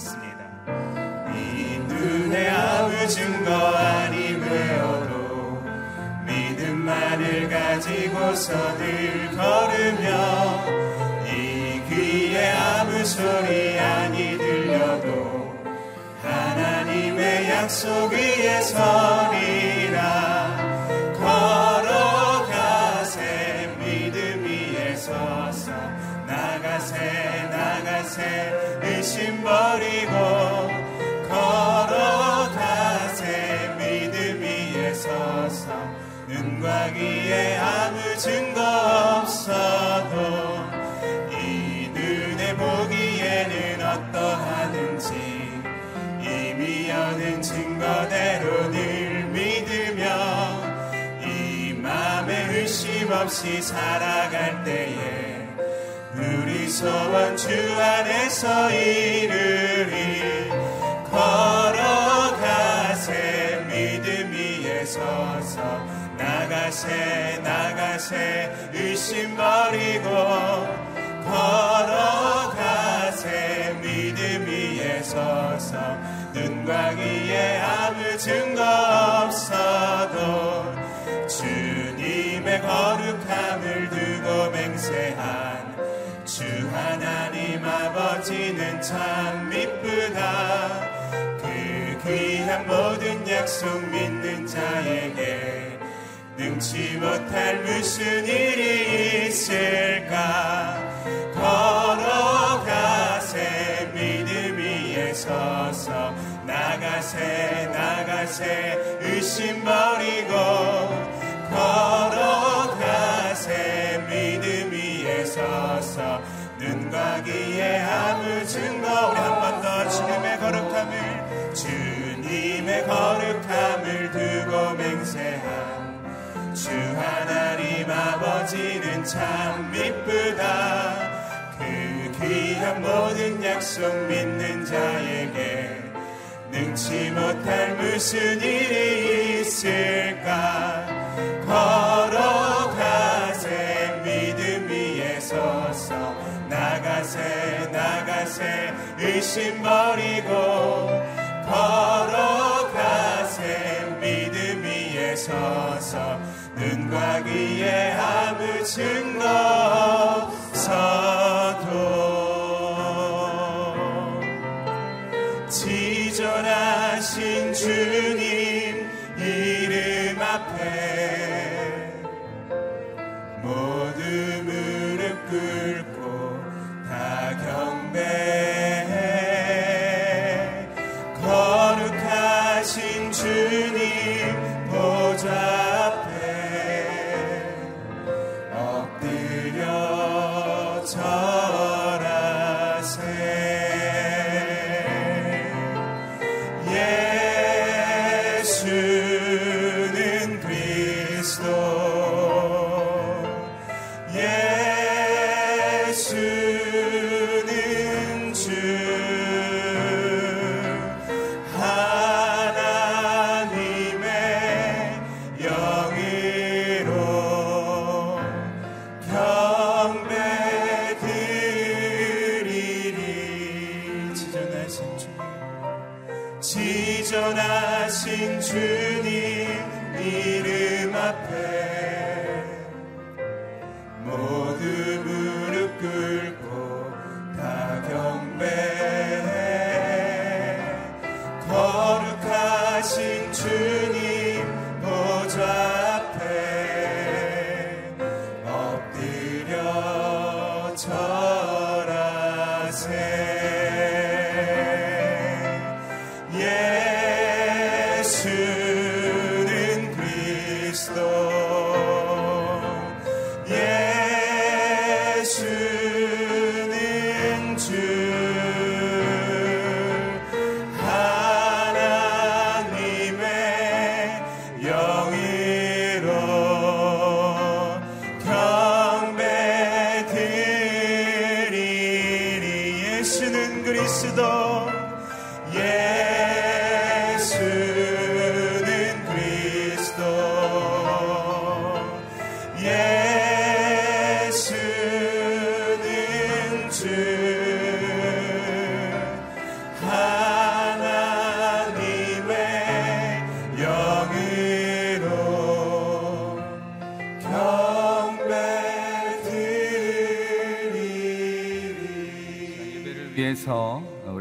나아가시겠습니다. 이 눈에 아무 증거 아님 외어도 믿음만을 가지고서 늘 걸으며 이 귀에 아무 소리 아니 들려도 하나님의 약속 위에 서 없이 살아갈 때에 우리 소원 주 안에서 이르리 걸어가세. 믿음 위에 서서 나가세 나가세. 의심 버리고 걸어가세. 믿음 위에 서서 눈과 귀에 아무 증거 없어도 주님의 거룩 하나님 아버지는 참 미쁘다. 그 귀한 모든 약속 믿는 자에게 능치 못할 무슨 일이 있을까? 걸어가세 믿음 위에 서서 나가세 나가세 의심 버리고 주님의 거룩함을 두고 맹세한 주 하나님 아버지는 참 미쁘다. 그 귀한 모든 약속 믿는 자에게 능치 못할 무슨 일이 있을까? 걸어가세 믿음 위에 서서 나가세 나가세 의심 버리고 위에 서서 눈과 귀에 아무 증거 그리스도 예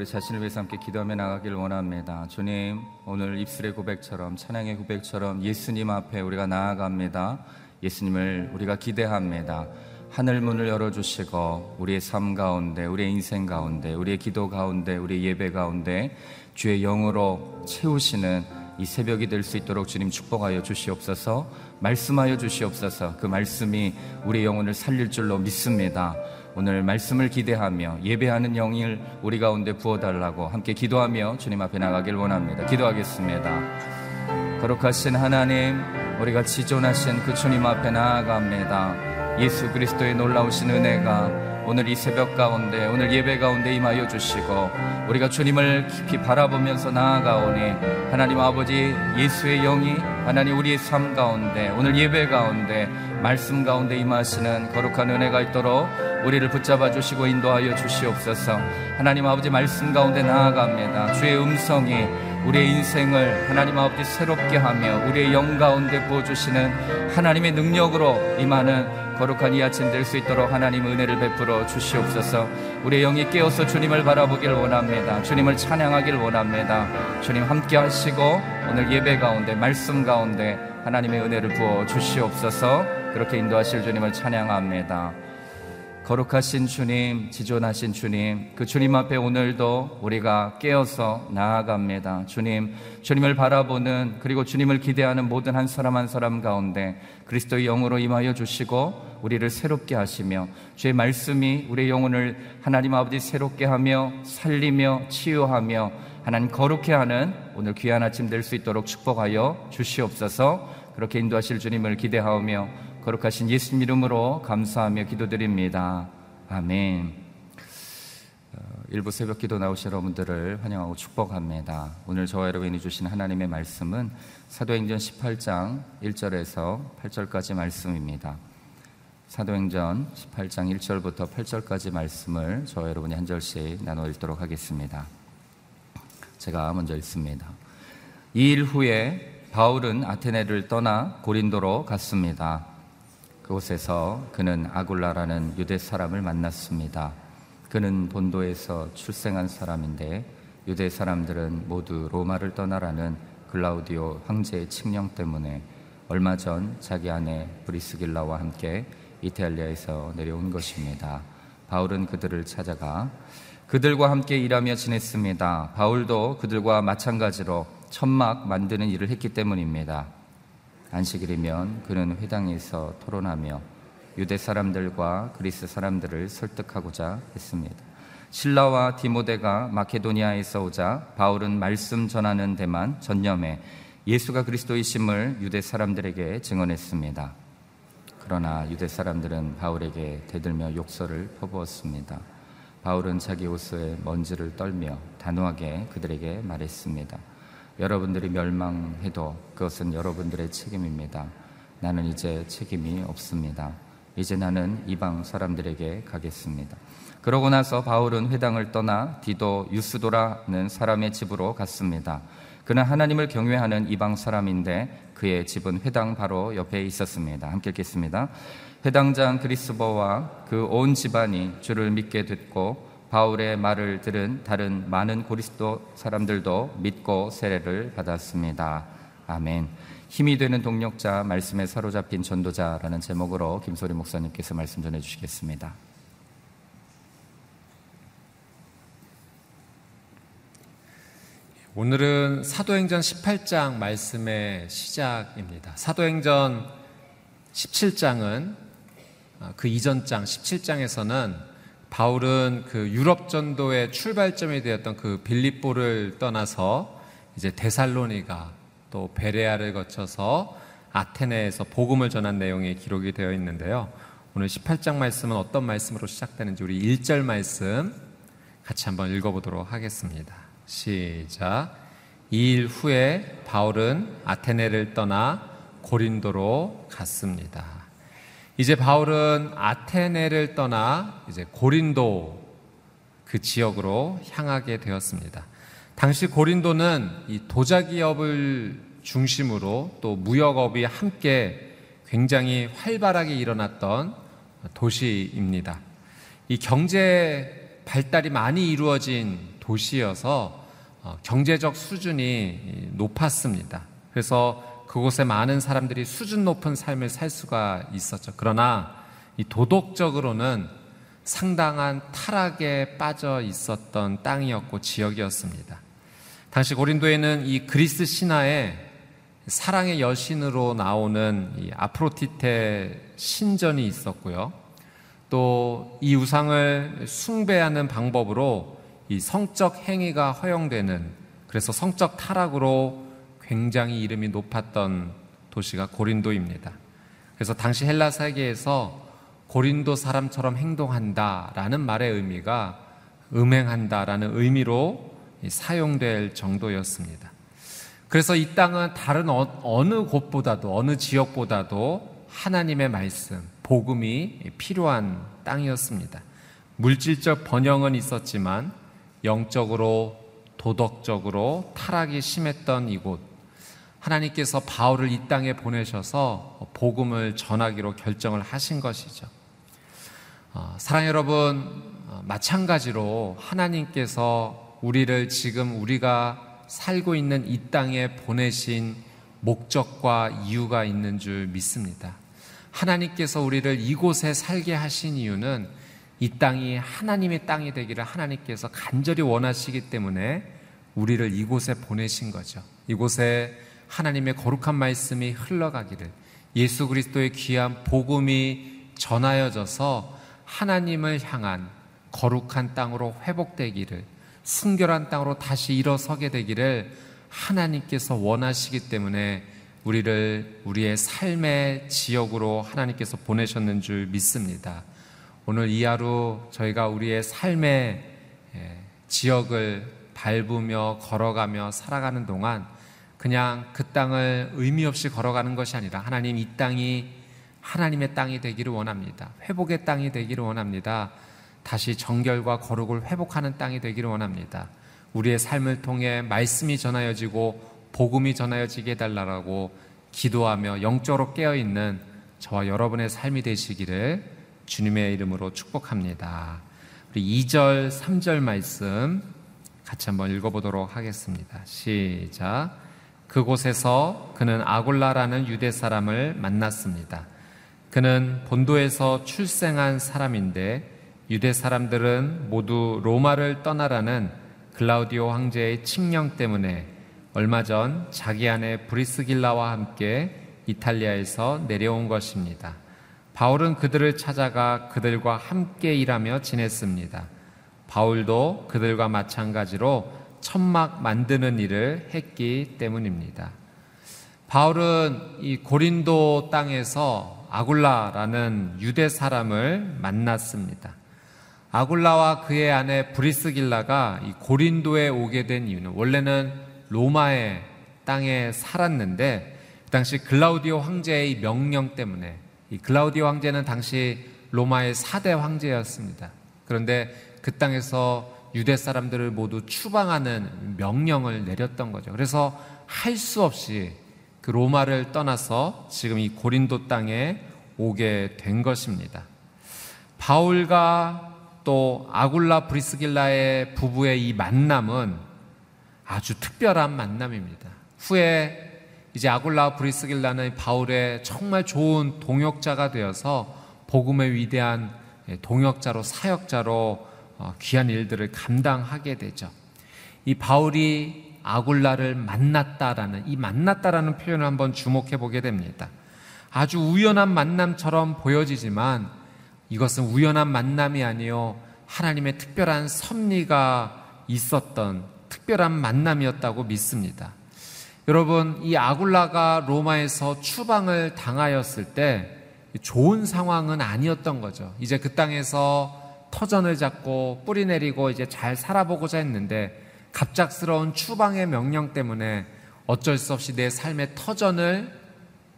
자신을 위해서 함께 기도하며 나가길 원합니다. 주님, 오늘 입술의 고백처럼 찬양의 고백처럼 예수님 앞에 우리가 나아갑니다. 예수님을 우리가 기대합니다. 하늘 문을 열어주시고 우리의 삶 가운데, 우리의 인생 가운데, 우리의 기도 가운데, 우리의 예배 가운데 주의 영으로 채우시는 이 새벽이 될 수 있도록 주님 축복하여 주시옵소서. 말씀하여 주시옵소서. 그 말씀이 우리 영혼을 살릴 줄로 믿습니다. 오늘 말씀을 기대하며 예배하는 영을 우리 가운데 부어달라고 함께 기도하며 주님 앞에 나가길 원합니다. 기도하겠습니다. 거룩하신 하나님, 우리가 지존하신 그 주님 앞에 나아갑니다. 예수 그리스도의 놀라우신 은혜가 오늘 이 새벽 가운데 오늘 예배 가운데 임하여 주시고 우리가 주님을 깊이 바라보면서 나아가오니 하나님 아버지 예수의 영이 하나님 우리의 삶 가운데 오늘 예배 가운데 말씀 가운데 임하시는 거룩한 은혜가 있도록 우리를 붙잡아 주시고 인도하여 주시옵소서 하나님 아버지 말씀 가운데 나아갑니다 주의 음성이 우리의 인생을 하나님 아버지 새롭게 하며 우리의 영 가운데 부어주시는 하나님의 능력으로 임하는 거룩한 이 아침 될 수 있도록 하나님 은혜를 베풀어 주시옵소서. 우리 영이 깨어서 주님을 바라보길 원합니다. 주님을 찬양하길 원합니다. 주님 함께 하시고 오늘 예배 가운데 말씀 가운데 하나님의 은혜를 부어 주시옵소서. 그렇게 인도하실 주님을 찬양합니다. 거룩하신 주님, 지존하신 주님, 그 주님 앞에 오늘도 우리가 깨어서 나아갑니다. 주님, 주님을 바라보는 그리고 주님을 기대하는 모든 한 사람 한 사람 가운데 그리스도의 영으로 임하여 주시고 우리를 새롭게 하시며 주의 말씀이 우리의 영혼을 하나님 아버지 새롭게 하며 살리며 치유하며 하나님 거룩해 하는 오늘 귀한 아침 될 수 있도록 축복하여 주시옵소서 그렇게 인도하실 주님을 기대하며 거룩하신 예수님 이름으로 감사하며 기도드립니다. 아멘. 어, 일부 새벽 기도 나오신 여러분들을 환영하고 축복합니다. 오늘 저와 여러분이 주신 하나님의 말씀은 사도행전 18장 1절에서 8절까지 말씀입니다. 사도행전 18장 1절부터 8절까지 말씀을 저와 여러분이 한 절씩 나눠 읽도록 하겠습니다. 제가 먼저 읽습니다. 이 일 후에 바울은 아테네를 떠나 고린도로 갔습니다. 그곳에서 그는 아굴라라는 유대 사람을 만났습니다. 그는 본도에서 출생한 사람인데 유대 사람들은 모두 로마를 떠나라는 글라우디오 황제의 칙령 때문에 얼마 전 자기 아내 브리스길라와 함께 이탈리아에서 내려온 것입니다. 바울은 그들을 찾아가 그들과 함께 일하며 지냈습니다. 바울도 그들과 마찬가지로 천막 만드는 일을 했기 때문입니다. 안식일이면 그는 회당에서 토론하며 유대 사람들과 그리스 사람들을 설득하고자 했습니다. 신라와 디모데가 마케도니아에서 오자 바울은 말씀 전하는 데만 전념해 예수가 그리스도이심을 유대 사람들에게 증언했습니다. 그러나 유대 사람들은 바울에게 대들며 욕설을 퍼부었습니다. 바울은 자기 옷에 먼지를 떨며 단호하게 그들에게 말했습니다. 여러분들이 멸망해도 그것은 여러분들의 책임입니다. 나는 이제 책임이 없습니다. 이제 나는 이방 사람들에게 가겠습니다. 그러고 나서 바울은 회당을 떠나 디도 유스도라는 사람의 집으로 갔습니다. 그는 하나님을 경외하는 이방 사람인데 그의 집은 회당 바로 옆에 있었습니다. 함께 읽겠습니다. 회당장 그리스보와 그 온 집안이 주를 믿게 됐고 바울의 말을 들은 다른 많은 고리스도 사람들도 믿고 세례를 받았습니다. 아멘. 힘이 되는 동력자, 말씀에 사로잡힌 전도자라는 제목으로 김소리 목사님께서 말씀 전해 주시겠습니다. 오늘은 사도행전 18장 말씀의 시작입니다. 사도행전 17장은 아, 그 이전 장 17장에서는 바울은 그 유럽 전도의 출발점이 되었던 그 빌립보를 떠나서 이제 데살로니가 또 베레아를 거쳐서 아테네에서 복음을 전한 내용이 기록이 되어 있는데요. 오늘 18장 말씀은 어떤 말씀으로 시작되는지 우리 1절 말씀 같이 한번 읽어보도록 하겠습니다. 시작. 이 일 후에 바울은 아테네를 떠나 고린도로 갔습니다. 이제 바울은 아테네를 떠나 이제 고린도 그 지역으로 향하게 되었습니다. 당시 고린도는 이 도자기업을 중심으로 또 무역업이 함께 굉장히 활발하게 일어났던 도시입니다. 이 경제 발달이 많이 이루어진 도시여서 어, 경제적 수준이 높았습니다. 그래서 그곳에 많은 사람들이 수준 높은 삶을 살 수가 있었죠. 그러나 이 도덕적으로는 상당한 타락에 빠져 있었던 땅이었고 지역이었습니다. 당시 고린도에는 이 그리스 신화에 사랑의 여신으로 나오는 이 아프로티테 신전이 있었고요. 또 이 우상을 숭배하는 방법으로 이 성적 행위가 허용되는 그래서 성적 타락으로 굉장히 이름이 높았던 도시가 고린도입니다. 그래서 당시 헬라 세계에서 고린도 사람처럼 행동한다라는 말의 의미가 음행한다라는 의미로 사용될 정도였습니다. 그래서 이 땅은 다른 어, 어느 곳보다도 어느 지역보다도 하나님의 말씀, 복음이 필요한 땅이었습니다. 물질적 번영은 있었지만 영적으로 도덕적으로 타락이 심했던 이곳 하나님께서 바울을 이 땅에 보내셔서 복음을 전하기로 결정을 하신 것이죠. 어, 사랑 여러분 어, 마찬가지로 하나님께서 우리를 지금 우리가 살고 있는 이 땅에 보내신 목적과 이유가 있는 줄 믿습니다. 하나님께서 우리를 이곳에 살게 하신 이유는 이 땅이 하나님의 땅이 되기를 하나님께서 간절히 원하시기 때문에 우리를 이곳에 보내신 거죠. 이곳에 하나님의 거룩한 말씀이 흘러가기를 예수 그리스도의 귀한 복음이 전하여져서 하나님을 향한 거룩한 땅으로 회복되기를 순결한 땅으로 다시 일어서게 되기를 하나님께서 원하시기 때문에 우리를 우리의 삶의 지역으로 하나님께서 보내셨는 줄 믿습니다. 오늘 이 하루 저희가 우리의 삶의 예, 지역을 밟으며 걸어가며 살아가는 동안 그냥 그 땅을 의미 없이 걸어가는 것이 아니라 하나님 이 땅이 하나님의 땅이 되기를 원합니다. 회복의 땅이 되기를 원합니다. 다시 정결과 거룩을 회복하는 땅이 되기를 원합니다. 우리의 삶을 통해 말씀이 전하여지고 복음이 전하여지게 해달라고 기도하며 영적으로 깨어있는 저와 여러분의 삶이 되시기를 주님의 이름으로 축복합니다. 우리 2절, 3절 말씀 같이 한번 읽어보도록 하겠습니다. 시작. 그곳에서 그는 아골라라는 유대 사람을 만났습니다. 그는 본도에서 출생한 사람인데 유대 사람들은 모두 로마를 떠나라는 글라우디오 황제의 칙령 때문에 얼마 전 자기 아내 브리스길라와 함께 이탈리아에서 내려온 것입니다. 바울은 그들을 찾아가 그들과 함께 일하며 지냈습니다. 바울도 그들과 마찬가지로 천막 만드는 일을 했기 때문입니다. 바울은 이 고린도 땅에서 아굴라라는 유대 사람을 만났습니다. 아굴라와 그의 아내 브리스길라가 이 고린도에 오게 된 이유는 원래는 로마의 땅에 살았는데 그 당시 글라우디오 황제의 명령 때문에 이 글라우디오 황제는 당시 로마의 4대 황제였습니다. 그런데 그 땅에서 유대 사람들을 모두 추방하는 명령을 내렸던 거죠. 그래서 할 수 없이 그 로마를 떠나서 지금 이 고린도 땅에 오게 된 것입니다. 바울과 또 아굴라 브리스길라의 부부의 이 만남은 아주 특별한 만남입니다. 후에 이제 아굴라 브리스길라는 바울의 정말 좋은 동역자가 되어서 복음의 위대한 동역자로 사역자로 어, 귀한 일들을 감당하게 되죠. 이 바울이 아굴라를 만났다라는 이 만났다라는 표현을 한번 주목해 보게 됩니다. 아주 우연한 만남처럼 보여지지만 이것은 우연한 만남이 아니요 하나님의 특별한 섭리가 있었던 특별한 만남이었다고 믿습니다. 여러분, 이 아굴라가 로마에서 추방을 당하였을 때 좋은 상황은 아니었던 거죠. 이제 그 땅에서 터전을 잡고 뿌리 내리고 이제 잘 살아보고자 했는데 갑작스러운 추방의 명령 때문에 어쩔 수 없이 내 삶의 터전을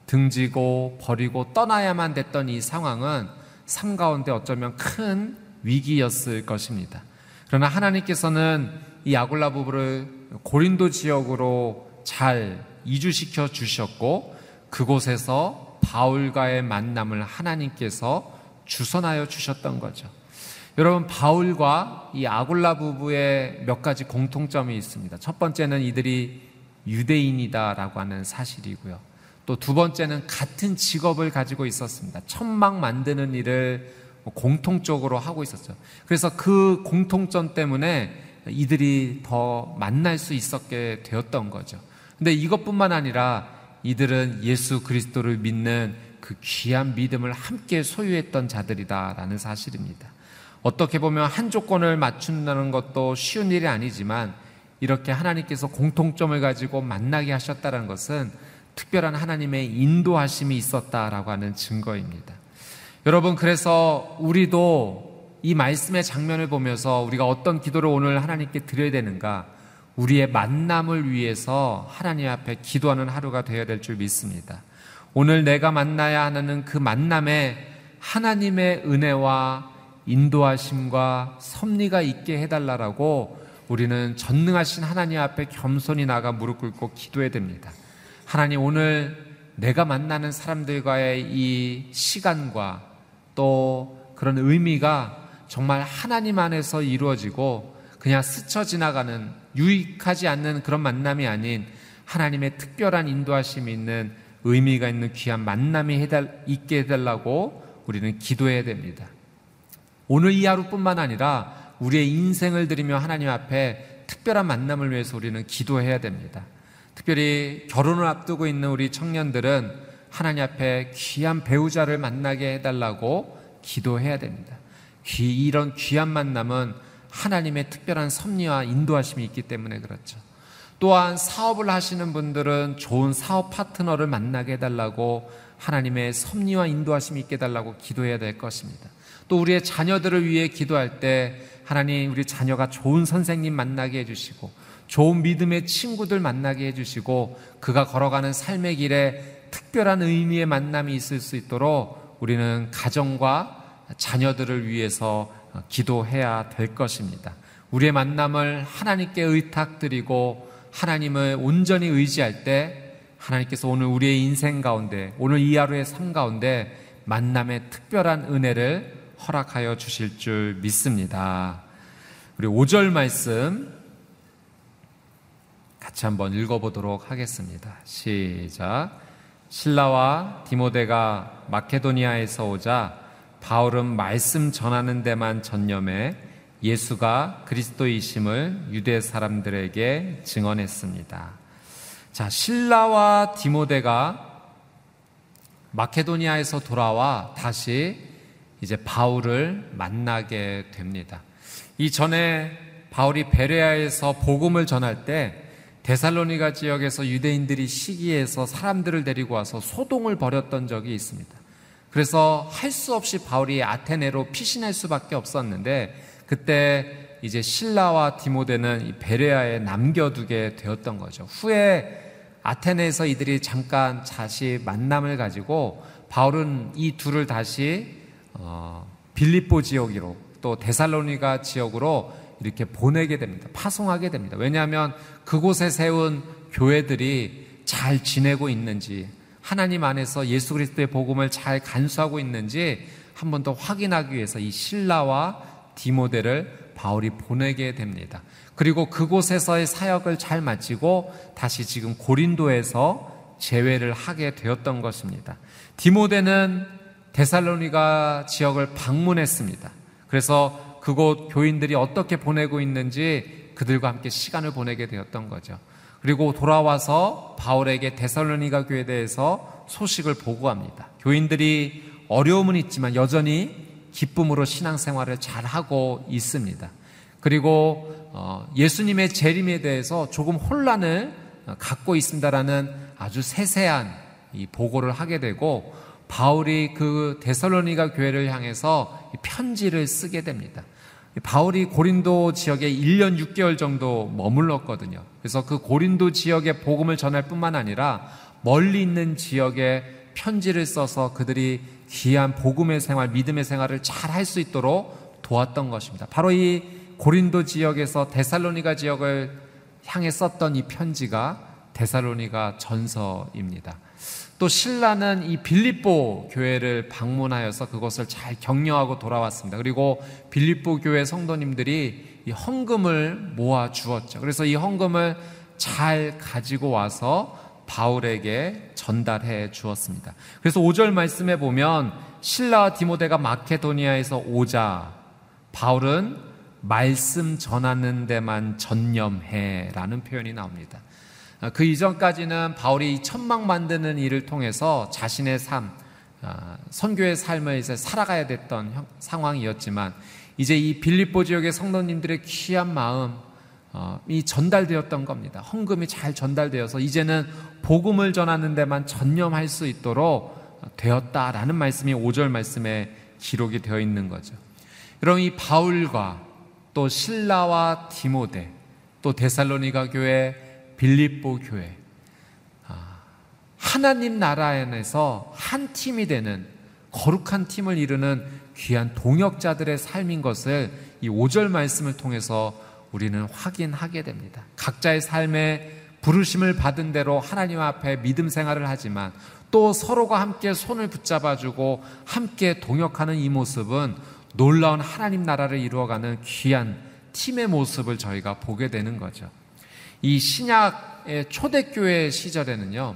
등지고 버리고 떠나야만 됐던 이 상황은 삶 가운데 어쩌면 큰 위기였을 것입니다. 그러나 하나님께서는 이 아굴라 부부를 고린도 지역으로 잘 이주시켜 주셨고 그곳에서 바울과의 만남을 하나님께서 주선하여 주셨던 거죠. 여러분 바울과 이 아골라 부부의 몇 가지 공통점이 있습니다. 첫 번째는 이들이 유대인이다라고 하는 사실이고요. 또 두 번째는 같은 직업을 가지고 있었습니다. 천막 만드는 일을 공통적으로 하고 있었죠. 그래서 그 공통점 때문에 이들이 더 만날 수 있었게 되었던 거죠. 근데 이것뿐만 아니라 이들은 예수 그리스도를 믿는 그 귀한 믿음을 함께 소유했던 자들이다라는 사실입니다. 어떻게 보면 한 조건을 맞춘다는 것도 쉬운 일이 아니지만 이렇게 하나님께서 공통점을 가지고 만나게 하셨다는 것은 특별한 하나님의 인도하심이 있었다라고 하는 증거입니다. 여러분, 그래서 우리도 이 말씀의 장면을 보면서 우리가 어떤 기도를 오늘 하나님께 드려야 되는가, 우리의 만남을 위해서 하나님 앞에 기도하는 하루가 되어야 될 줄 믿습니다. 오늘 내가 만나야 하는 그 만남에 하나님의 은혜와 인도하심과 섭리가 있게 해달라고 우리는 전능하신 하나님 앞에 겸손히 나가 무릎 꿇고 기도해야 됩니다. 하나님 오늘 내가 만나는 사람들과의 이 시간과 또 그런 의미가 정말 하나님 안에서 이루어지고 그냥 스쳐 지나가는 유익하지 않는 그런 만남이 아닌 하나님의 특별한 인도하심이 있는 의미가 있는 귀한 만남이 해달, 있게 해달라고 우리는 기도해야 됩니다. 오늘 이 하루뿐만 아니라 우리의 인생을 드리며 하나님 앞에 특별한 만남을 위해서 우리는 기도해야 됩니다. 특별히 결혼을 앞두고 있는 우리 청년들은 하나님 앞에 귀한 배우자를 만나게 해달라고 기도해야 됩니다. 귀, 이런 귀한 만남은 하나님의 특별한 섭리와 인도하심이 있기 때문에 그렇죠. 또한 사업을 하시는 분들은 좋은 사업 파트너를 만나게 해달라고 하나님의 섭리와 인도하심이 있게 해달라고 기도해야 될 것입니다. 또 우리의 자녀들을 위해 기도할 때 하나님 우리 자녀가 좋은 선생님 만나게 해주시고 좋은 믿음의 친구들 만나게 해주시고 그가 걸어가는 삶의 길에 특별한 의미의 만남이 있을 수 있도록 우리는 가정과 자녀들을 위해서 기도해야 될 것입니다. 우리의 만남을 하나님께 의탁드리고 하나님을 온전히 의지할 때 하나님께서 오늘 우리의 인생 가운데 오늘 이 하루의 삶 가운데 만남의 특별한 은혜를 허락하여 주실 줄 믿습니다. 우리 5절 말씀 같이 한번 읽어보도록 하겠습니다. 시작. 신라와 디모데가 마케도니아에서 오자 바울은 말씀 전하는 데만 전념해 예수가 그리스도이심을 유대 사람들에게 증언했습니다. 자, 신라와 디모데가 마케도니아에서 돌아와 다시 이제 바울을 만나게 됩니다. 이전에 바울이 베레아에서 복음을 전할 때 데살로니가 지역에서 유대인들이 시기해서 사람들을 데리고 와서 소동을 벌였던 적이 있습니다. 그래서 할 수 없이 바울이 아테네로 피신할 수밖에 없었는데 그때 이제 신라와 디모데는 베레아에 남겨두게 되었던 거죠. 후에 아테네에서 이들이 잠깐 다시 만남을 가지고 바울은 이 둘을 다시 어, 빌립보 지역으로 또 데살로니가 지역으로 이렇게 보내게 됩니다. 파송하게 됩니다. 왜냐하면 그곳에 세운 교회들이 잘 지내고 있는지 하나님 안에서 예수 그리스도의 복음을 잘 간수하고 있는지 한 번 더 확인하기 위해서 이 신라와 디모데를 바울이 보내게 됩니다. 그리고 그곳에서의 사역을 잘 마치고 다시 지금 고린도에서 재회를 하게 되었던 것입니다. 디모데는 데살로니가 지역을 방문했습니다. 그래서 그곳 교인들이 어떻게 보내고 있는지 그들과 함께 시간을 보내게 되었던 거죠. 그리고 돌아와서 바울에게 데살로니가 교회에 대해서 소식을 보고합니다. 교인들이 어려움은 있지만 여전히 기쁨으로 신앙생활을 잘 하고 있습니다. 그리고 어, 예수님의 재림에 대해서 조금 혼란을 갖고 있습니다라는 아주 세세한 이 보고를 하게 되고 바울이 그 데살로니가 교회를 향해서 편지를 쓰게 됩니다. 바울이 고린도 지역에 1년 6개월 정도 머물렀거든요. 그래서 그 고린도 지역에 복음을 전할 뿐만 아니라 멀리 있는 지역에 편지를 써서 그들이 귀한 복음의 생활, 믿음의 생활을 잘 할 수 있도록 도왔던 것입니다. 바로 이 고린도 지역에서 데살로니가 지역을 향해 썼던 이 편지가 데살로니가 전서입니다. 또 신라는 이 빌립보 교회를 방문하여서 그것을 잘 격려하고 돌아왔습니다. 그리고 빌립보 교회 성도님들이 이 헌금을 모아 주었죠. 그래서 이 헌금을 잘 가지고 와서 바울에게 전달해 주었습니다. 그래서 5절 말씀에 보면 신라와 디모데가 마케도니아에서 오자 바울은 말씀 전하는 데만 전념해라는 표현이 나옵니다. 아, 그 이전까지는 바울이 천막 만드는 일을 통해서 자신의 삶, 아, 선교의 삶을 이제 살아가야 됐던 상황이었지만 이제 이 빌립보 지역의 성도님들의 귀한 마음 어, 이 전달되었던 겁니다. 헌금이 잘 전달되어서 이제는 복음을 전하는 데만 전념할 수 있도록 되었다라는 말씀이 5절 말씀에 기록이 되어 있는 거죠. 여러분 이 바울과 또 신라와 디모데 또 데살로니가 교회 빌립보 교회 아, 하나님 나라 안에서 한 팀이 되는 거룩한 팀을 이루는 귀한 동역자들의 삶인 것을 이 5절 말씀을 통해서 우리는 확인하게 됩니다. 각자의 삶에 부르심을 받은 대로 하나님 앞에 믿음 생활을 하지만 또 서로가 함께 손을 붙잡아주고 함께 동역하는 이 모습은 놀라운 하나님 나라를 이루어가는 귀한 팀의 모습을 저희가 보게 되는 거죠. 이 신약의 초대교회 시절에는요,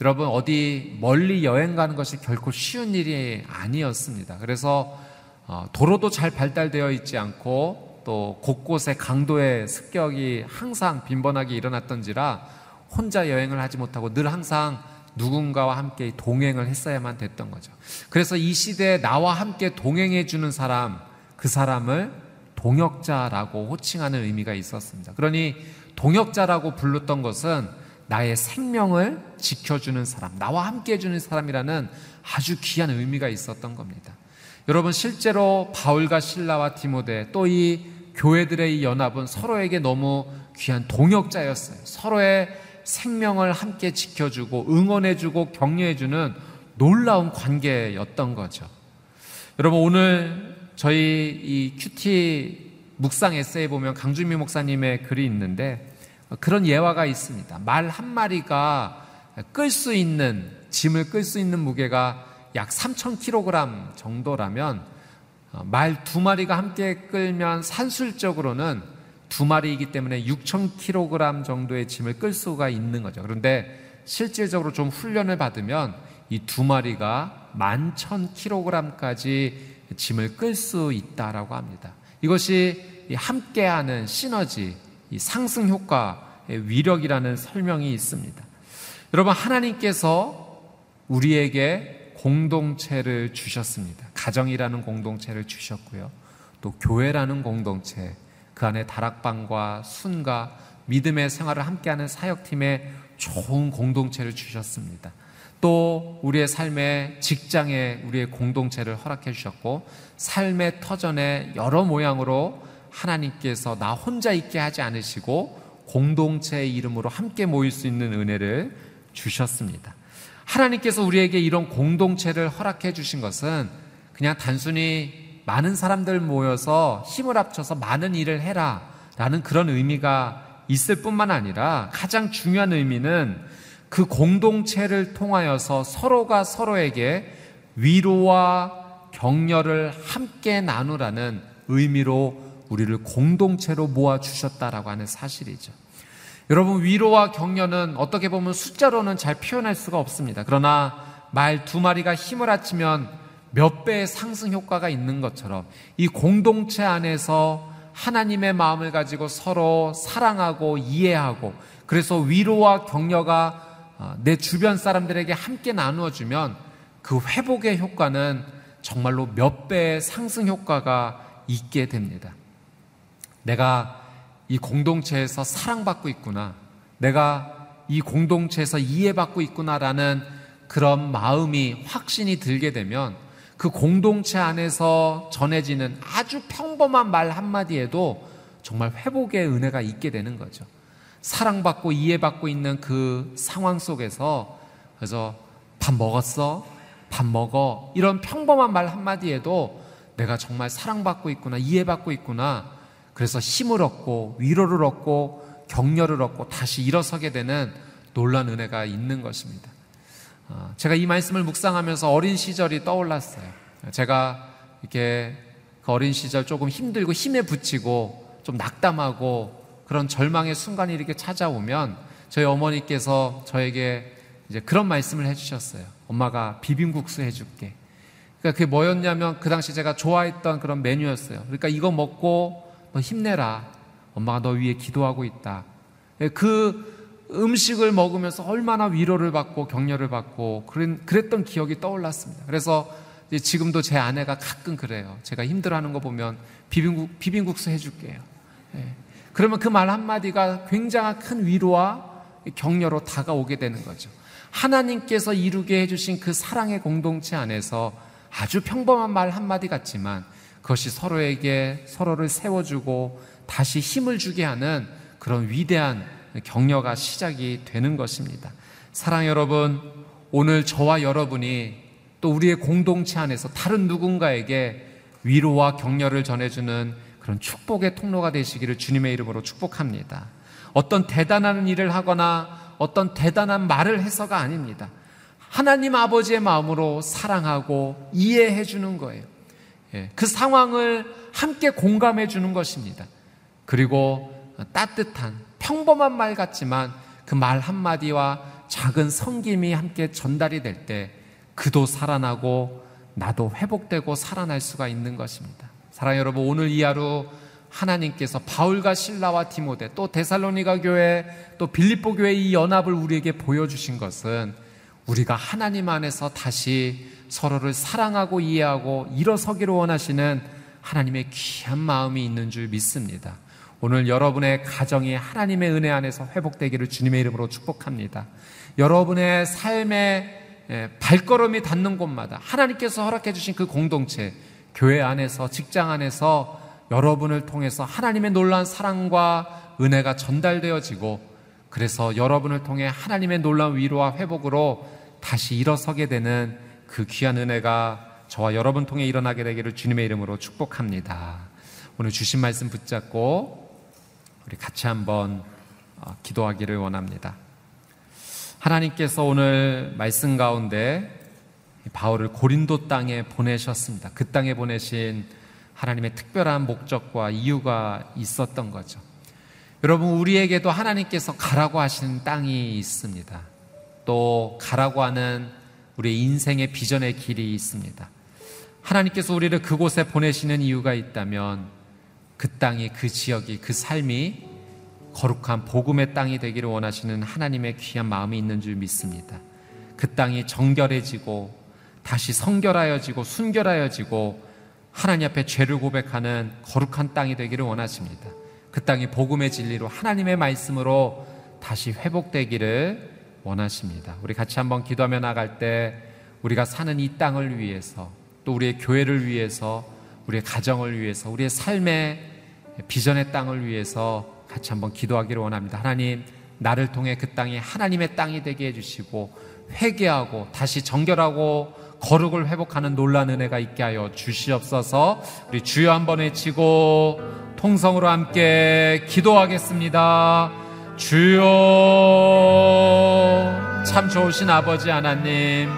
여러분 어디 멀리 여행 가는 것이 결코 쉬운 일이 아니었습니다. 그래서 어, 도로도 잘 발달되어 있지 않고 또 곳곳에 강도의 습격이 항상 빈번하게 일어났던지라 혼자 여행을 하지 못하고 늘 항상 누군가와 함께 동행을 했어야만 됐던 거죠. 그래서 이 시대에 나와 함께 동행해 주는 사람, 그 사람을 동역자라고 호칭하는 의미가 있었습니다. 그러니 동역자라고 불렀던 것은 나의 생명을 지켜주는 사람, 나와 함께 해주는 사람이라는 아주 귀한 의미가 있었던 겁니다. 여러분, 실제로 바울과 신라와 디모데 또 이 교회들의 이 연합은 서로에게 너무 귀한 동역자였어요. 서로의 생명을 함께 지켜주고 응원해주고 격려해주는 놀라운 관계였던 거죠. 여러분, 오늘 저희 이 큐티 묵상 에세이 보면 강준미 목사님의 글이 있는데 그런 예화가 있습니다. 말 한 마리가 끌 수 있는 짐을 끌 수 있는 무게가 약 3,000kg 정도라면 어, 말 두 마리가 함께 끌면 산술적으로는 두 마리이기 때문에 6,000kg 정도의 짐을 끌 수가 있는 거죠. 그런데 실질적으로 좀 훈련을 받으면 이 두 마리가 11,000kg까지 짐을 끌 수 있다라고 합니다. 이것이 함께하는 시너지, 상승 효과의 위력이라는 설명이 있습니다. 여러분, 하나님께서 우리에게 공동체를 주셨습니다. 가정이라는 공동체를 주셨고요. 또 교회라는 공동체, 그 안에 다락방과 순과 믿음의 생활을 함께하는 사역팀에 좋은 공동체를 주셨습니다. 또 우리의 삶의 직장에 우리의 공동체를 허락해 주셨고 삶의 터전에 여러 모양으로 하나님께서 나 혼자 있게 하지 않으시고 공동체의 이름으로 함께 모일 수 있는 은혜를 주셨습니다. 하나님께서 우리에게 이런 공동체를 허락해 주신 것은 그냥 단순히 많은 사람들 모여서 힘을 합쳐서 많은 일을 해라 라는 그런 의미가 있을 뿐만 아니라 가장 중요한 의미는 그 공동체를 통하여서 서로가 서로에게 위로와 격려를 함께 나누라는 의미로 우리를 공동체로 모아 주셨다라고 하는 사실이죠. 여러분 위로와 격려는 어떻게 보면 숫자로는 잘 표현할 수가 없습니다. 그러나 말 두 마리가 힘을 합치면 몇 배의 상승 효과가 있는 것처럼 이 공동체 안에서 하나님의 마음을 가지고 서로 사랑하고 이해하고 그래서 위로와 격려가 어, 내 주변 사람들에게 함께 나누어주면 그 회복의 효과는 정말로 몇 배의 상승 효과가 있게 됩니다. 내가 이 공동체에서 사랑받고 있구나. 내가 이 공동체에서 이해받고 있구나라는 그런 마음이 확신이 들게 되면 그 공동체 안에서 전해지는 아주 평범한 말 한마디에도 정말 회복의 은혜가 있게 되는 거죠. 사랑받고 이해받고 있는 그 상황 속에서 그래서 밥 먹었어? 밥 먹어. 이런 평범한 말 한마디에도 내가 정말 사랑받고 있구나, 이해받고 있구나. 그래서 힘을 얻고 위로를 얻고 격려를 얻고 다시 일어서게 되는 놀란 은혜가 있는 것입니다. 어, 제가 이 말씀을 묵상하면서 어린 시절이 떠올랐어요. 제가 이렇게 그 어린 시절 조금 힘들고 힘에 부치고 좀 낙담하고 그런 절망의 순간이 이렇게 찾아오면 저희 어머니께서 저에게 이제 그런 말씀을 해주셨어요. 엄마가 비빔국수 해줄게. 그러니까 그게 뭐였냐면 그 당시 제가 좋아했던 그런 메뉴였어요. 그러니까 이거 먹고 너 힘내라. 엄마가 너 위해 기도하고 있다. 그 음식을 먹으면서 얼마나 위로를 받고 격려를 받고 그랬던 기억이 떠올랐습니다. 그래서 지금도 제 아내가 가끔 그래요. 제가 힘들어하는 거 보면 비빔국, 비빔국수 해줄게요. 예. 그러면 그 말 한마디가 굉장한 큰 위로와 격려로 다가오게 되는 거죠. 하나님께서 이루게 해주신 그 사랑의 공동체 안에서 아주 평범한 말 한마디 같지만 그것이 서로에게 서로를 세워주고 다시 힘을 주게 하는 그런 위대한 격려가 시작이 되는 것입니다. 사랑 여러분, 오늘 저와 여러분이 또 우리의 공동체 안에서 다른 누군가에게 위로와 격려를 전해주는 그런 축복의 통로가 되시기를 주님의 이름으로 축복합니다. 어떤 대단한 일을 하거나 어떤 대단한 말을 해서가 아닙니다. 하나님 아버지의 마음으로 사랑하고 이해해 주는 거예요. 예, 그 상황을 함께 공감해 주는 것입니다. 그리고 따뜻한 평범한 말 같지만 그 말 한마디와 작은 성김이 함께 전달이 될 때 그도 살아나고 나도 회복되고 살아날 수가 있는 것입니다. 사랑 여러분, 오늘 이 하루 하나님께서 바울과 신라와 디모데 또 데살로니가 교회 또 빌립보 교회 이 연합을 우리에게 보여주신 것은 우리가 하나님 안에서 다시 서로를 사랑하고 이해하고 일어서기를 원하시는 하나님의 귀한 마음이 있는 줄 믿습니다. 오늘 여러분의 가정이 하나님의 은혜 안에서 회복되기를 주님의 이름으로 축복합니다. 여러분의 삶의 발걸음이 닿는 곳마다 하나님께서 허락해 주신 그 공동체, 교회 안에서, 직장 안에서 여러분을 통해서 하나님의 놀라운 사랑과 은혜가 전달되어지고 그래서 여러분을 통해 하나님의 놀라운 위로와 회복으로 다시 일어서게 되는 그 귀한 은혜가 저와 여러분 통해 일어나게 되기를 주님의 이름으로 축복합니다. 오늘 주신 말씀 붙잡고 우리 같이 한번 어, 기도하기를 원합니다. 하나님께서 오늘 말씀 가운데 바울을 고린도 땅에 보내셨습니다. 그 땅에 보내신 하나님의 특별한 목적과 이유가 있었던 거죠. 여러분, 우리에게도 하나님께서 가라고 하시는 땅이 있습니다. 또 가라고 하는 우리 인생의 비전의 길이 있습니다. 하나님께서 우리를 그곳에 보내시는 이유가 있다면 그 땅이 그 지역이 그 삶이 거룩한 복음의 땅이 되기를 원하시는 하나님의 귀한 마음이 있는 줄 믿습니다. 그 땅이 정결해지고 다시 성결하여지고 순결하여지고 하나님 앞에 죄를 고백하는 거룩한 땅이 되기를 원하십니다. 그 땅이 복음의 진리로 하나님의 말씀으로 다시 회복되기를 원하십니다. 우리 같이 한번 기도하며 나갈 때 우리가 사는 이 땅을 위해서 또 우리의 교회를 위해서 우리의 가정을 위해서 우리의 삶의 비전의 땅을 위해서 같이 한번 기도하기를 원합니다. 하나님, 나를 통해 그 땅이 하나님의 땅이 되게 해주시고 회개하고 다시 정결하고 거룩을 회복하는 놀란 은혜가 있게 하여 주시옵소서. 우리 주여 한번 외치고 통성으로 함께 기도하겠습니다. 주여 참 좋으신 아버지 하나님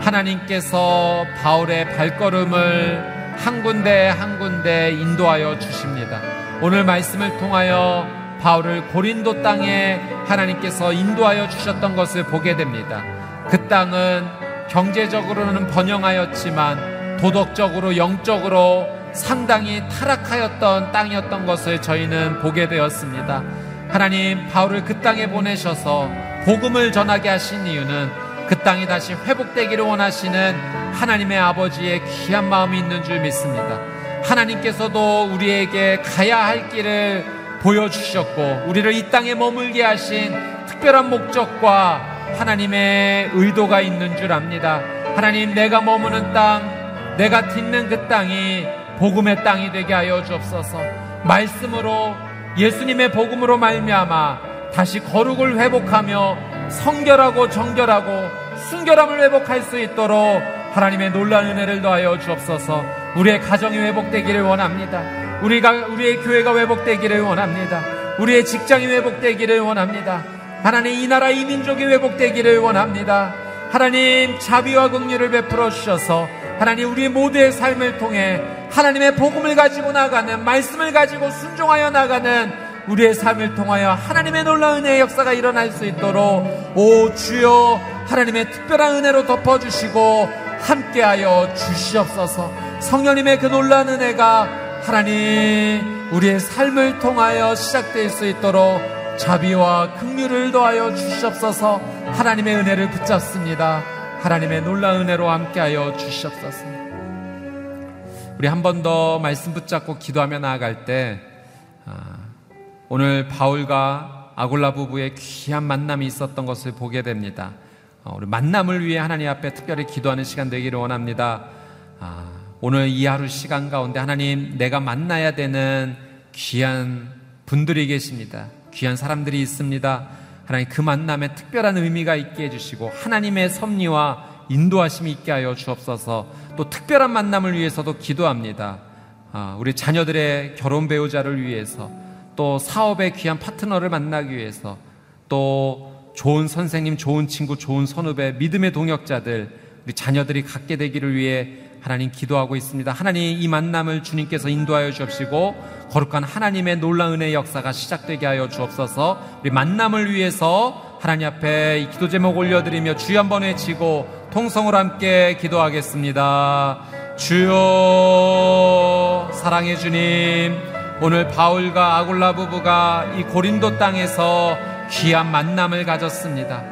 하나님께서 바울의 발걸음을 한 군데 한 군데 인도하여 주십니다. 오늘 말씀을 통하여 바울을 고린도 땅에 하나님께서 인도하여 주셨던 것을 보게 됩니다. 그 땅은 경제적으로는 번영하였지만 도덕적으로 영적으로 상당히 타락하였던 땅이었던 것을 저희는 보게 되었습니다. 하나님 바울을 그 땅에 보내셔서 복음을 전하게 하신 이유는 그 땅이 다시 회복되기를 원하시는 하나님의 아버지의 귀한 마음이 있는 줄 믿습니다. 하나님께서도 우리에게 가야 할 길을 보여주셨고 우리를 이 땅에 머물게 하신 특별한 목적과 하나님의 의도가 있는 줄 압니다. 하나님 내가 머무는 땅, 내가 딛는 그 땅이 복음의 땅이 되게 하여 주옵소서. 말씀으로 예수님의 복음으로 말미암아 다시 거룩을 회복하며 성결하고 정결하고 순결함을 회복할 수 있도록 하나님의 놀라운 은혜를 더하여 주옵소서. 우리의 가정이 회복되기를 원합니다. 우리가 우리의 교회가 회복되기를 원합니다. 우리의 직장이 회복되기를 원합니다. 하나님 이 나라 이 민족이 회복되기를 원합니다. 하나님 자비와 긍휼을 베풀어 주셔서 하나님 우리 모두의 삶을 통해 하나님의 복음을 가지고 나가는 말씀을 가지고 순종하여 나가는 우리의 삶을 통하여 하나님의 놀라운 은혜의 역사가 일어날 수 있도록 오 주여 하나님의 특별한 은혜로 덮어주시고 함께하여 주시옵소서. 성령님의 그 놀라운 은혜가 하나님 우리의 삶을 통하여 시작될 수 있도록 자비와 긍휼을 더하여 주시옵소서. 하나님의 은혜를 붙잡습니다. 하나님의 놀라운 은혜로 함께하여 주시옵소서. 우리 한 번 더 말씀 붙잡고 기도하며 나아갈 때 아, 오늘 바울과 아골라 부부의 귀한 만남이 있었던 것을 보게 됩니다. 어, 우리 만남을 위해 하나님 앞에 특별히 기도하는 시간 되기를 원합니다. 아, 오늘 이 하루 시간 가운데 하나님 내가 만나야 되는 귀한 분들이 계십니다. 귀한 사람들이 있습니다. 하나님 그 만남에 특별한 의미가 있게 해주시고 하나님의 섭리와 인도하심이 있게 하여 주옵소서 또 특별한 만남을 위해서도 기도합니다. 아, 우리 자녀들의 결혼 배우자를 위해서 또 사업의 귀한 파트너를 만나기 위해서 또 좋은 선생님, 좋은 친구, 좋은 선후배, 믿음의 동역자들, 우리 자녀들이 갖게 되기를 위해 하나님 기도하고 있습니다. 하나님 이 만남을 주님께서 인도하여 주옵시고 거룩한 하나님의 놀라운 은혜의 역사가 시작되게 하여 주옵소서 우리 만남을 위해서 하나님 앞에 이 기도 제목 올려드리며 주여 한번 외치고 통성으로 함께 기도하겠습니다. 주여 사랑해 주님 오늘 바울과 아굴라 부부가 이 고린도 땅에서 귀한 만남을 가졌습니다.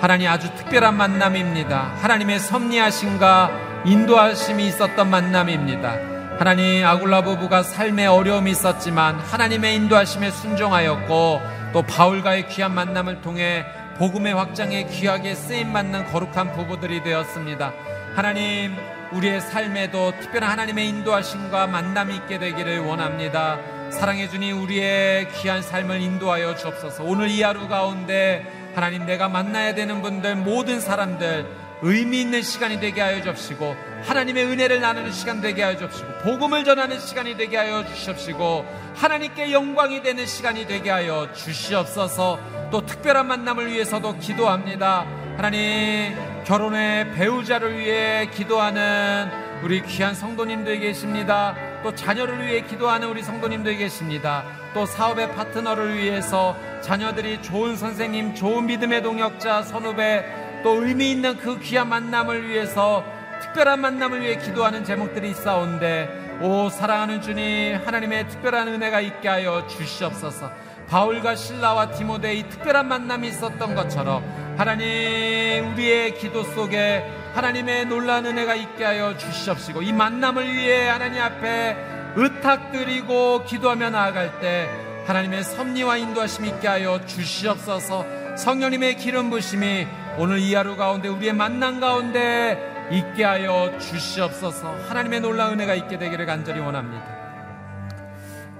하나님 아주 특별한 만남입니다. 하나님의 섭리하심과 인도하심이 있었던 만남입니다. 하나님 아굴라 부부가 삶에 어려움이 있었지만 하나님의 인도하심에 순종하였고 또 바울과의 귀한 만남을 통해 복음의 확장에 귀하게 쓰임 받는 거룩한 부부들이 되었습니다. 하나님 우리의 삶에도 특별한 하나님의 인도하심과 만남이 있게 되기를 원합니다. 사랑해 주님 우리의 귀한 삶을 인도하여 주옵소서. 오늘 이 하루 가운데 하나님 내가 만나야 되는 분들 모든 사람들 의미 있는 시간이 되게 하여 주옵시고 하나님의 은혜를 나누는 시간 되게 하여 주옵시고 복음을 전하는 시간이 되게 하여 주시옵시고 하나님께 영광이 되는 시간이 되게 하여 주시옵소서 또 특별한 만남을 위해서도 기도합니다 하나님 결혼의 배우자를 위해 기도하는 우리 귀한 성도님들 계십니다. 또 자녀를 위해 기도하는 우리 성도님들 계십니다. 또 사업의 파트너를 위해서 자녀들이 좋은 선생님 좋은 믿음의 동역자 선후배 또 의미 있는 그 귀한 만남을 위해서 특별한 만남을 위해 기도하는 제목들이 있사온데 오 사랑하는 주님 하나님의 특별한 은혜가 있게 하여 주시옵소서. 바울과 신라와 디모데의 특별한 만남이 있었던 것처럼 하나님 우리의 기도 속에 하나님의 놀라운 은혜가 있게 하여 주시옵시고 이 만남을 위해 하나님 앞에 의탁드리고 기도하며 나아갈 때 하나님의 섭리와 인도하심이 있게 하여 주시옵소서 성령님의 기름 부심이 오늘 이 하루 가운데 우리의 만남 가운데 있게 하여 주시옵소서 하나님의 놀라운 은혜가 있게 되기를 간절히 원합니다.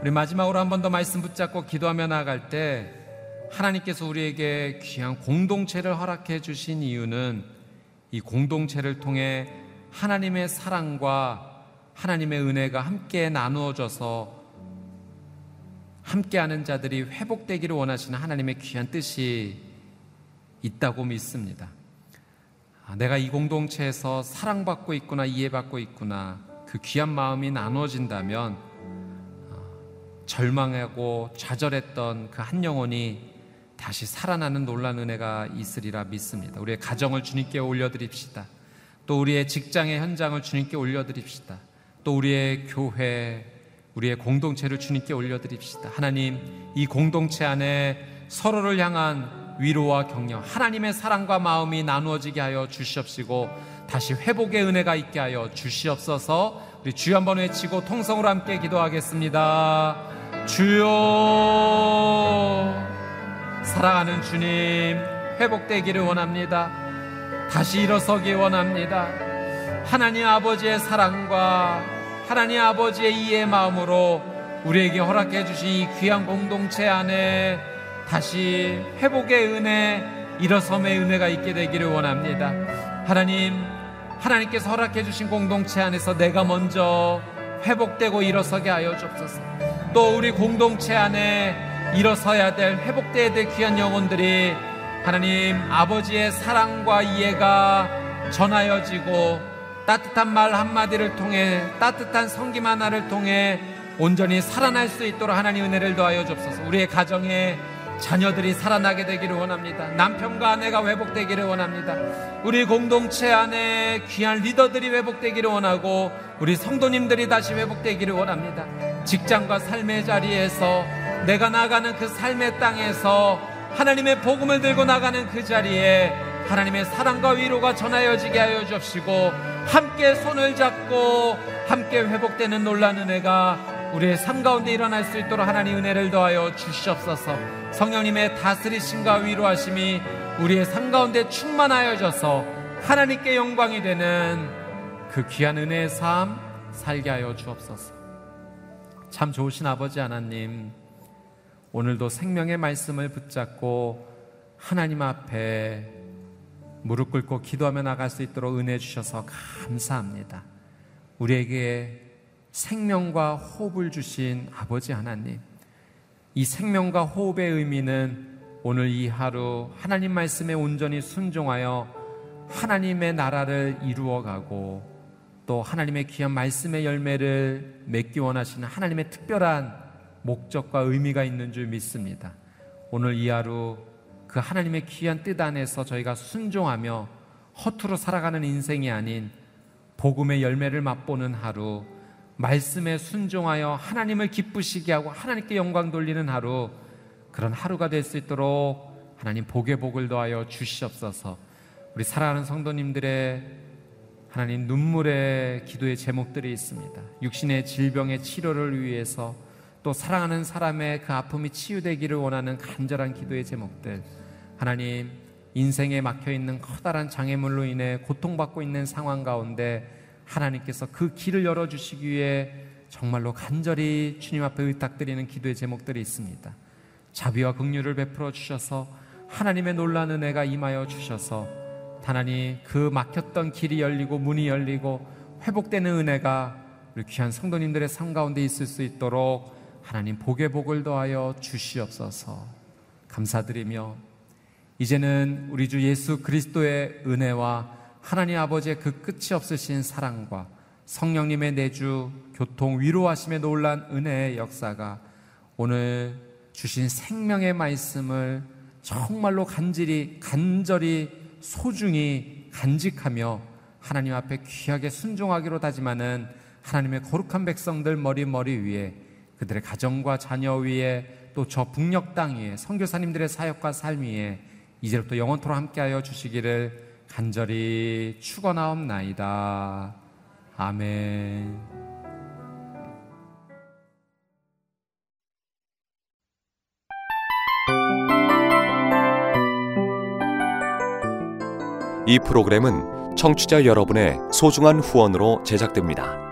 우리 마지막으로 한 번 더 말씀 붙잡고 기도하며 나아갈 때 하나님께서 우리에게 귀한 공동체를 허락해 주신 이유는 이 공동체를 통해 하나님의 사랑과 하나님의 은혜가 함께 나누어져서 함께하는 자들이 회복되기를 원하시는 하나님의 귀한 뜻이 있다고 믿습니다. 아, 내가 이 공동체에서 사랑받고 있구나, 이해받고 있구나, 그 귀한 마음이 나눠진다면 어, 절망하고 좌절했던 그 한 영혼이 다시 살아나는 놀란 은혜가 있으리라 믿습니다. 우리의 가정을 주님께 올려드립시다. 또 우리의 직장의 현장을 주님께 올려드립시다. 또 우리의 교회, 우리의 공동체를 주님께 올려드립시다. 하나님, 이 공동체 안에 서로를 향한 위로와 격려, 하나님의 사랑과 마음이 나누어지게 하여 주시옵시고 다시 회복의 은혜가 있게 하여 주시옵소서. 우리 주여 한번 외치고 통성으로 함께 기도하겠습니다. 주여 사랑하는 주님 회복되기를 원합니다. 다시 일어서기 원합니다. 하나님 아버지의 사랑과 하나님 아버지의 이해 마음으로 우리에게 허락해 주신 이 귀한 공동체 안에 다시 회복의 은혜, 일어섬의 은혜가 있게 되기를 원합니다. 하나님, 하나님께서 허락해 주신 공동체 안에서 내가 먼저 회복되고 일어서게 하여 주옵소서. 또 우리 공동체 안에 일어서야 될 회복되어야 될 귀한 영혼들이 하나님 아버지의 사랑과 이해가 전하여지고 따뜻한 말 한마디를 통해 따뜻한 성김 하나를 통해 온전히 살아날 수 있도록 하나님 은혜를 더하여 주옵소서. 우리의 가정에 자녀들이 살아나게 되기를 원합니다. 남편과 아내가 회복되기를 원합니다. 우리 공동체 안에 귀한 리더들이 회복되기를 원하고 우리 성도님들이 다시 회복되기를 원합니다. 직장과 삶의 자리에서 내가 나가는 그 삶의 땅에서 하나님의 복음을 들고 나가는 그 자리에 하나님의 사랑과 위로가 전하여지게 하여 주옵시고 함께 손을 잡고 함께 회복되는 놀란 은혜가 우리의 삶 가운데 일어날 수 있도록 하나님 은혜를 더하여 주시옵소서. 성령님의 다스리심과 위로하심이 우리의 삶 가운데 충만하여져서 하나님께 영광이 되는 그 귀한 은혜의 삶 살게 하여 주옵소서. 참 좋으신 아버지 하나님 오늘도 생명의 말씀을 붙잡고 하나님 앞에 무릎 꿇고 기도하며 나갈 수 있도록 은혜 주셔서 감사합니다. 우리에게 생명과 호흡을 주신 아버지 하나님. 이 생명과 호흡의 의미는 오늘 이 하루 하나님 말씀에 온전히 순종하여 하나님의 나라를 이루어가고 또 하나님의 귀한 말씀의 열매를 맺기 원하시는 하나님의 특별한 목적과 의미가 있는 줄 믿습니다. 오늘 이 하루 그 하나님의 귀한 뜻 안에서 저희가 순종하며 허투루 살아가는 인생이 아닌 복음의 열매를 맛보는 하루 말씀에 순종하여 하나님을 기쁘시게 하고 하나님께 영광 돌리는 하루 그런 하루가 될 수 있도록 하나님 복의 복을 더하여 주시옵소서. 우리 사랑하는 성도님들의 하나님 눈물의 기도의 제목들이 있습니다. 육신의 질병의 치료를 위해서 또 사랑하는 사람의 그 아픔이 치유되기를 원하는 간절한 기도의 제목들. 하나님 인생에 막혀 있는 커다란 장애물로 인해 고통받고 있는 상황 가운데 하나님께서 그 길을 열어 주시기 위해 정말로 간절히 주님 앞에 의탁드리는 기도의 제목들이 있습니다. 자비와 긍휼을 베풀어 주셔서 하나님의 놀란 은혜가 임하여 주셔서 하나님 그 막혔던 길이 열리고 문이 열리고 회복되는 은혜가 우리 귀한 성도님들의 삶 가운데 있을 수 있도록 하나님 복의 복을 더하여 주시옵소서. 감사드리며 이제는 우리 주 예수 그리스도의 은혜와 하나님 아버지의 그 끝이 없으신 사랑과 성령님의 내주 교통 위로하심에 놀란 은혜의 역사가 오늘 주신 생명의 말씀을 정말로 간절히 간절히 소중히 간직하며 하나님 앞에 귀하게 순종하기로 다짐하는 하나님의 거룩한 백성들 머리 머리 위에 그들의 가정과 자녀 위에 또 저 북녘 땅 위에 선교사님들의 사역과 삶 위에 이제부터 영원토록 함께하여 주시기를 간절히 축원하옵나이다. 아멘. 이 프로그램은 청취자 여러분의 소중한 후원으로 제작됩니다.